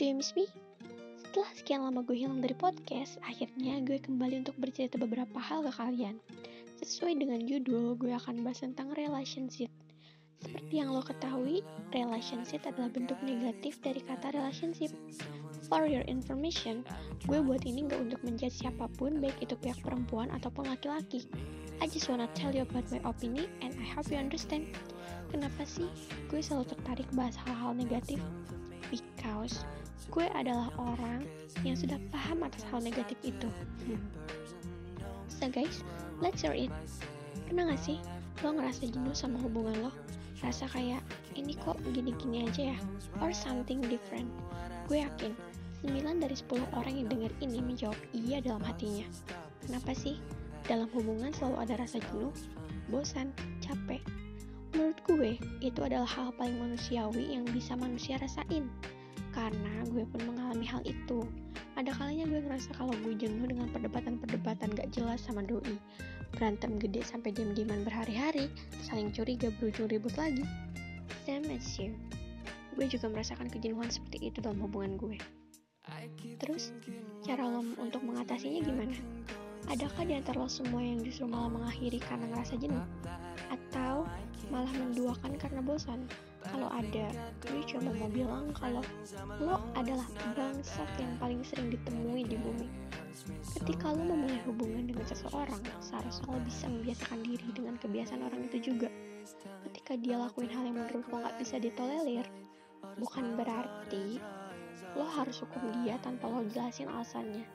Do you miss me? Setelah sekian lama gue hilang dari podcast, akhirnya gue kembali untuk bercerita beberapa hal ke kalian. Sesuai dengan judul, gue akan bahas tentang relationship. Seperti yang lo ketahui, relationship adalah bentuk negatif dari kata relationship. For your information, gue buat ini gak untuk menjudge siapa pun, baik itu pihak perempuan ataupun laki-laki. I just wanna tell you about my opinion and I hope you understand. Kenapa sih gue selalu tertarik bahas hal-hal negatif? Because gue adalah orang yang sudah paham atas hal negatif itu. Hmm. So guys, let's hear it. Pernah gak sih lo ngerasa jenuh sama hubungan lo? Rasa kayak, ini kok gini-gini aja ya? Or something different? Gue yakin, 9 dari 10 orang yang denger ini menjawab iya dalam hatinya. Kenapa sih? Dalam hubungan selalu ada rasa jenuh, bosan, capek. Menurut gue, itu adalah hal paling manusiawi yang bisa manusia rasain karena gue pun mengalami hal itu. Ada kalanya gue ngerasa kalau gue jenuh dengan perdebatan-perdebatan gak jelas sama doi. Berantem gede sampai diam-diaman berhari-hari, saling curiga berujung ribut lagi. Same as you. Gue juga merasakan kejenuhan seperti itu dalam hubungan gue. Terus, cara lo untuk mengatasinya gimana? Adakah di antara lo semua yang justru malah mengakhiri karena ngerasa jenuh? Atau malah menduakan karena bosan? Kalau ada, gue cuma mau bilang kalau lo adalah bangsat yang paling sering ditemui di bumi. Ketika lo memulai hubungan dengan seseorang, seharusnya lo bisa membiasakan diri dengan kebiasaan orang itu juga. Ketika dia lakuin hal yang menurut lo gak bisa ditolerir, bukan berarti lo harus hukum dia tanpa lo jelasin alasannya.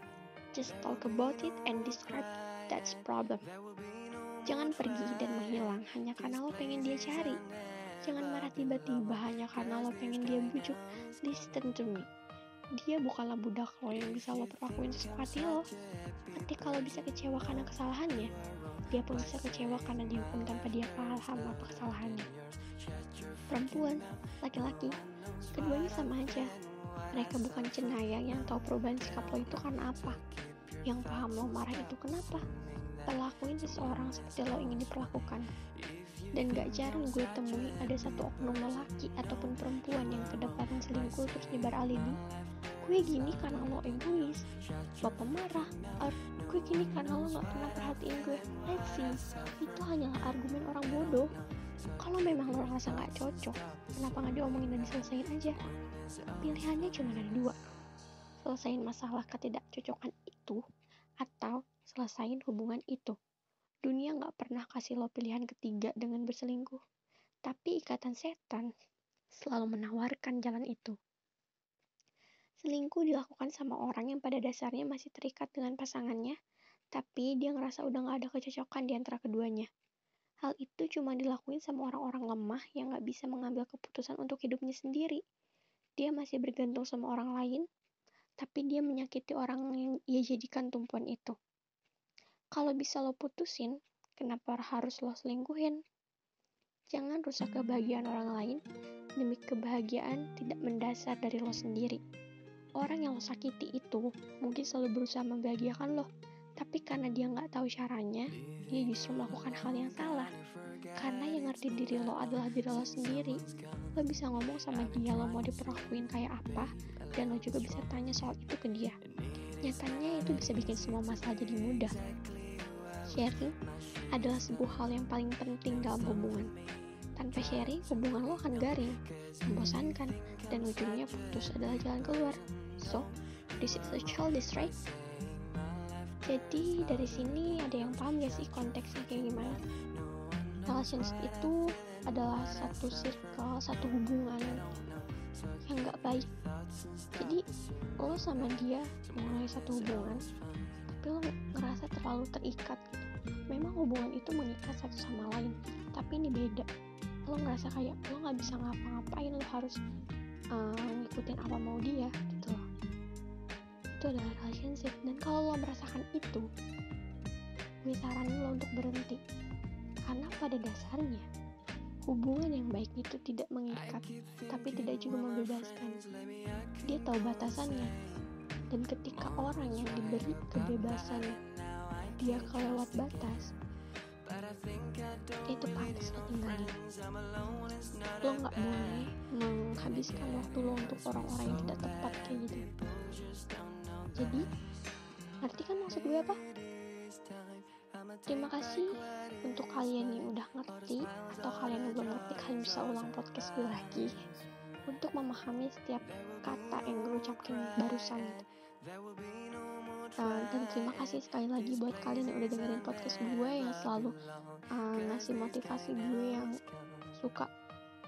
Just talk about it and describe that's problem. Jangan pergi dan menghilang hanya karena lo pengen dia cari. Jangan marah tiba-tiba hanya karena lo pengen dia bujuk. Listen to me. Dia bukanlah budak lo yang bisa lo perlakuin sesuka hati lo. Ketika lo bisa kecewa karena kesalahannya, dia pun bisa kecewa karena dihukum tanpa dia paham apa kesalahannya. Perempuan, laki-laki, keduanya sama aja. Mereka bukan cenayang yang tahu perubahan sikap lo itu karena apa. Yang paham lo marah itu kenapa? Perlakuin seseorang seperti lo ingin diperlakukan dan gak jarang gue temui ada satu oknum lelaki ataupun perempuan yang kedapatan selingkuh terus nyebar alibi. Gue gini karena lo egois pemarah or gue gini karena lo gak pernah perhatiin gue. Let's see itu hanyalah argumen orang bodoh. Kalau memang lo rasa gak cocok kenapa gak diomongin dan diselesain aja? Pilihannya cuma ada dua. Selesain masalah ketidakcocokan itu atau selesain hubungan itu Dunia gak pernah kasih lo pilihan ketiga dengan berselingkuh. Tapi ikatan setan selalu menawarkan jalan itu. Selingkuh dilakukan sama orang yang pada dasarnya masih terikat dengan pasangannya, tapi dia ngerasa udah gak ada kecocokan di antara keduanya. Hal itu cuma dilakuin sama orang-orang lemah yang gak bisa mengambil keputusan untuk hidupnya sendiri. Dia masih bergantung sama orang lain, tapi dia menyakiti orang yang ia jadikan tumpuan itu. Kalau bisa lo putusin, kenapa harus lo selingkuhin? Jangan rusak kebahagiaan orang lain demi kebahagiaan tidak mendasar dari lo sendiri. Orang yang lo sakiti itu mungkin selalu berusaha membahagiakan lo, tapi karena dia nggak tahu caranya, dia justru melakukan hal yang salah. Karena yang ngerti diri lo adalah diri lo sendiri, lo bisa ngomong sama dia lo mau diperlakuin kayak apa, dan lo juga bisa tanya soal itu ke dia. Nyatanya itu bisa bikin semua masalah jadi mudah. Sharing adalah sebuah hal yang paling penting dalam hubungan. Tanpa sharing, hubungan lo akan garing, membosankan, dan ujungnya putus adalah jalan keluar. So, this is a childish, right? Jadi, dari sini ada yang paham gak sih konteksnya kayak gimana? Relationship itu adalah satu circle, satu hubungan yang gak baik. Jadi, lo sama dia mulai satu hubungan, tapi lo ngerasa terlalu terikat gitu hubungan itu mengikat satu sama lain tapi ini beda. Lo ngerasa kayak lo nggak bisa ngapa-ngapain lo harus uh, ngikutin apa mau dia gitu loh. Itu adalah relationship dan kalau lo merasakan itu gue saranin lo untuk berhenti. Karena pada dasarnya hubungan yang baik itu tidak mengikat tapi tidak juga membebaskan. Dia tahu batasannya. Dan ketika orang yang diberi kebebasan dia kelewat batas itu pantas lo tinggalin. Lo nggak boleh menghabiskan waktu lo untuk orang-orang yang tidak tepat kayak gitu. Jadi ngerti kan maksud gue apa? Terima kasih untuk kalian yang udah ngerti atau kalian yang belum ngerti kalian bisa ulang podcast gue lagi untuk memahami setiap kata yang gue ucapkan barusan. itu uh, dan terima kasih sekali lagi buat kalian yang udah dengerin podcast gue yang selalu uh, ngasih motivasi gue yang suka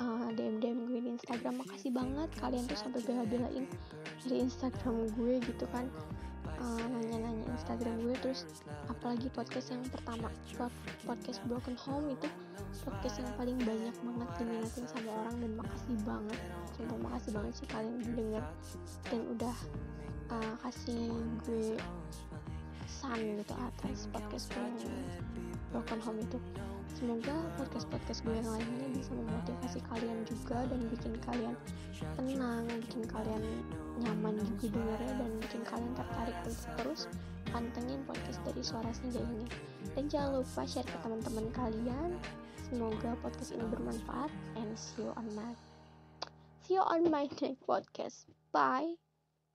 uh, DM DM gue di Instagram. Makasih banget kalian tuh sampai bela-belain dari Instagram gue gitu kan. Uh, nanya-nanya Instagram gue. Terus apalagi podcast yang pertama podcast Broken Home itu podcast yang paling banyak banget diminatin sama orang dan makasih banget. Sumpah makasih banget sih kalian denger dan udah uh, kasih gue sun gitu atas podcast gue Broken Home itu semoga podcast-podcast gue yang lainnya bisa memotivasi kalian juga dan bikin kalian tenang bikin kalian nyaman juga dengarnya dan bikin kalian tertarik untuk terus pantengin podcast dari suara senja ini. Dan jangan lupa share ke teman-teman kalian. Semoga podcast ini bermanfaat. And see you on my see you on my next podcast. Bye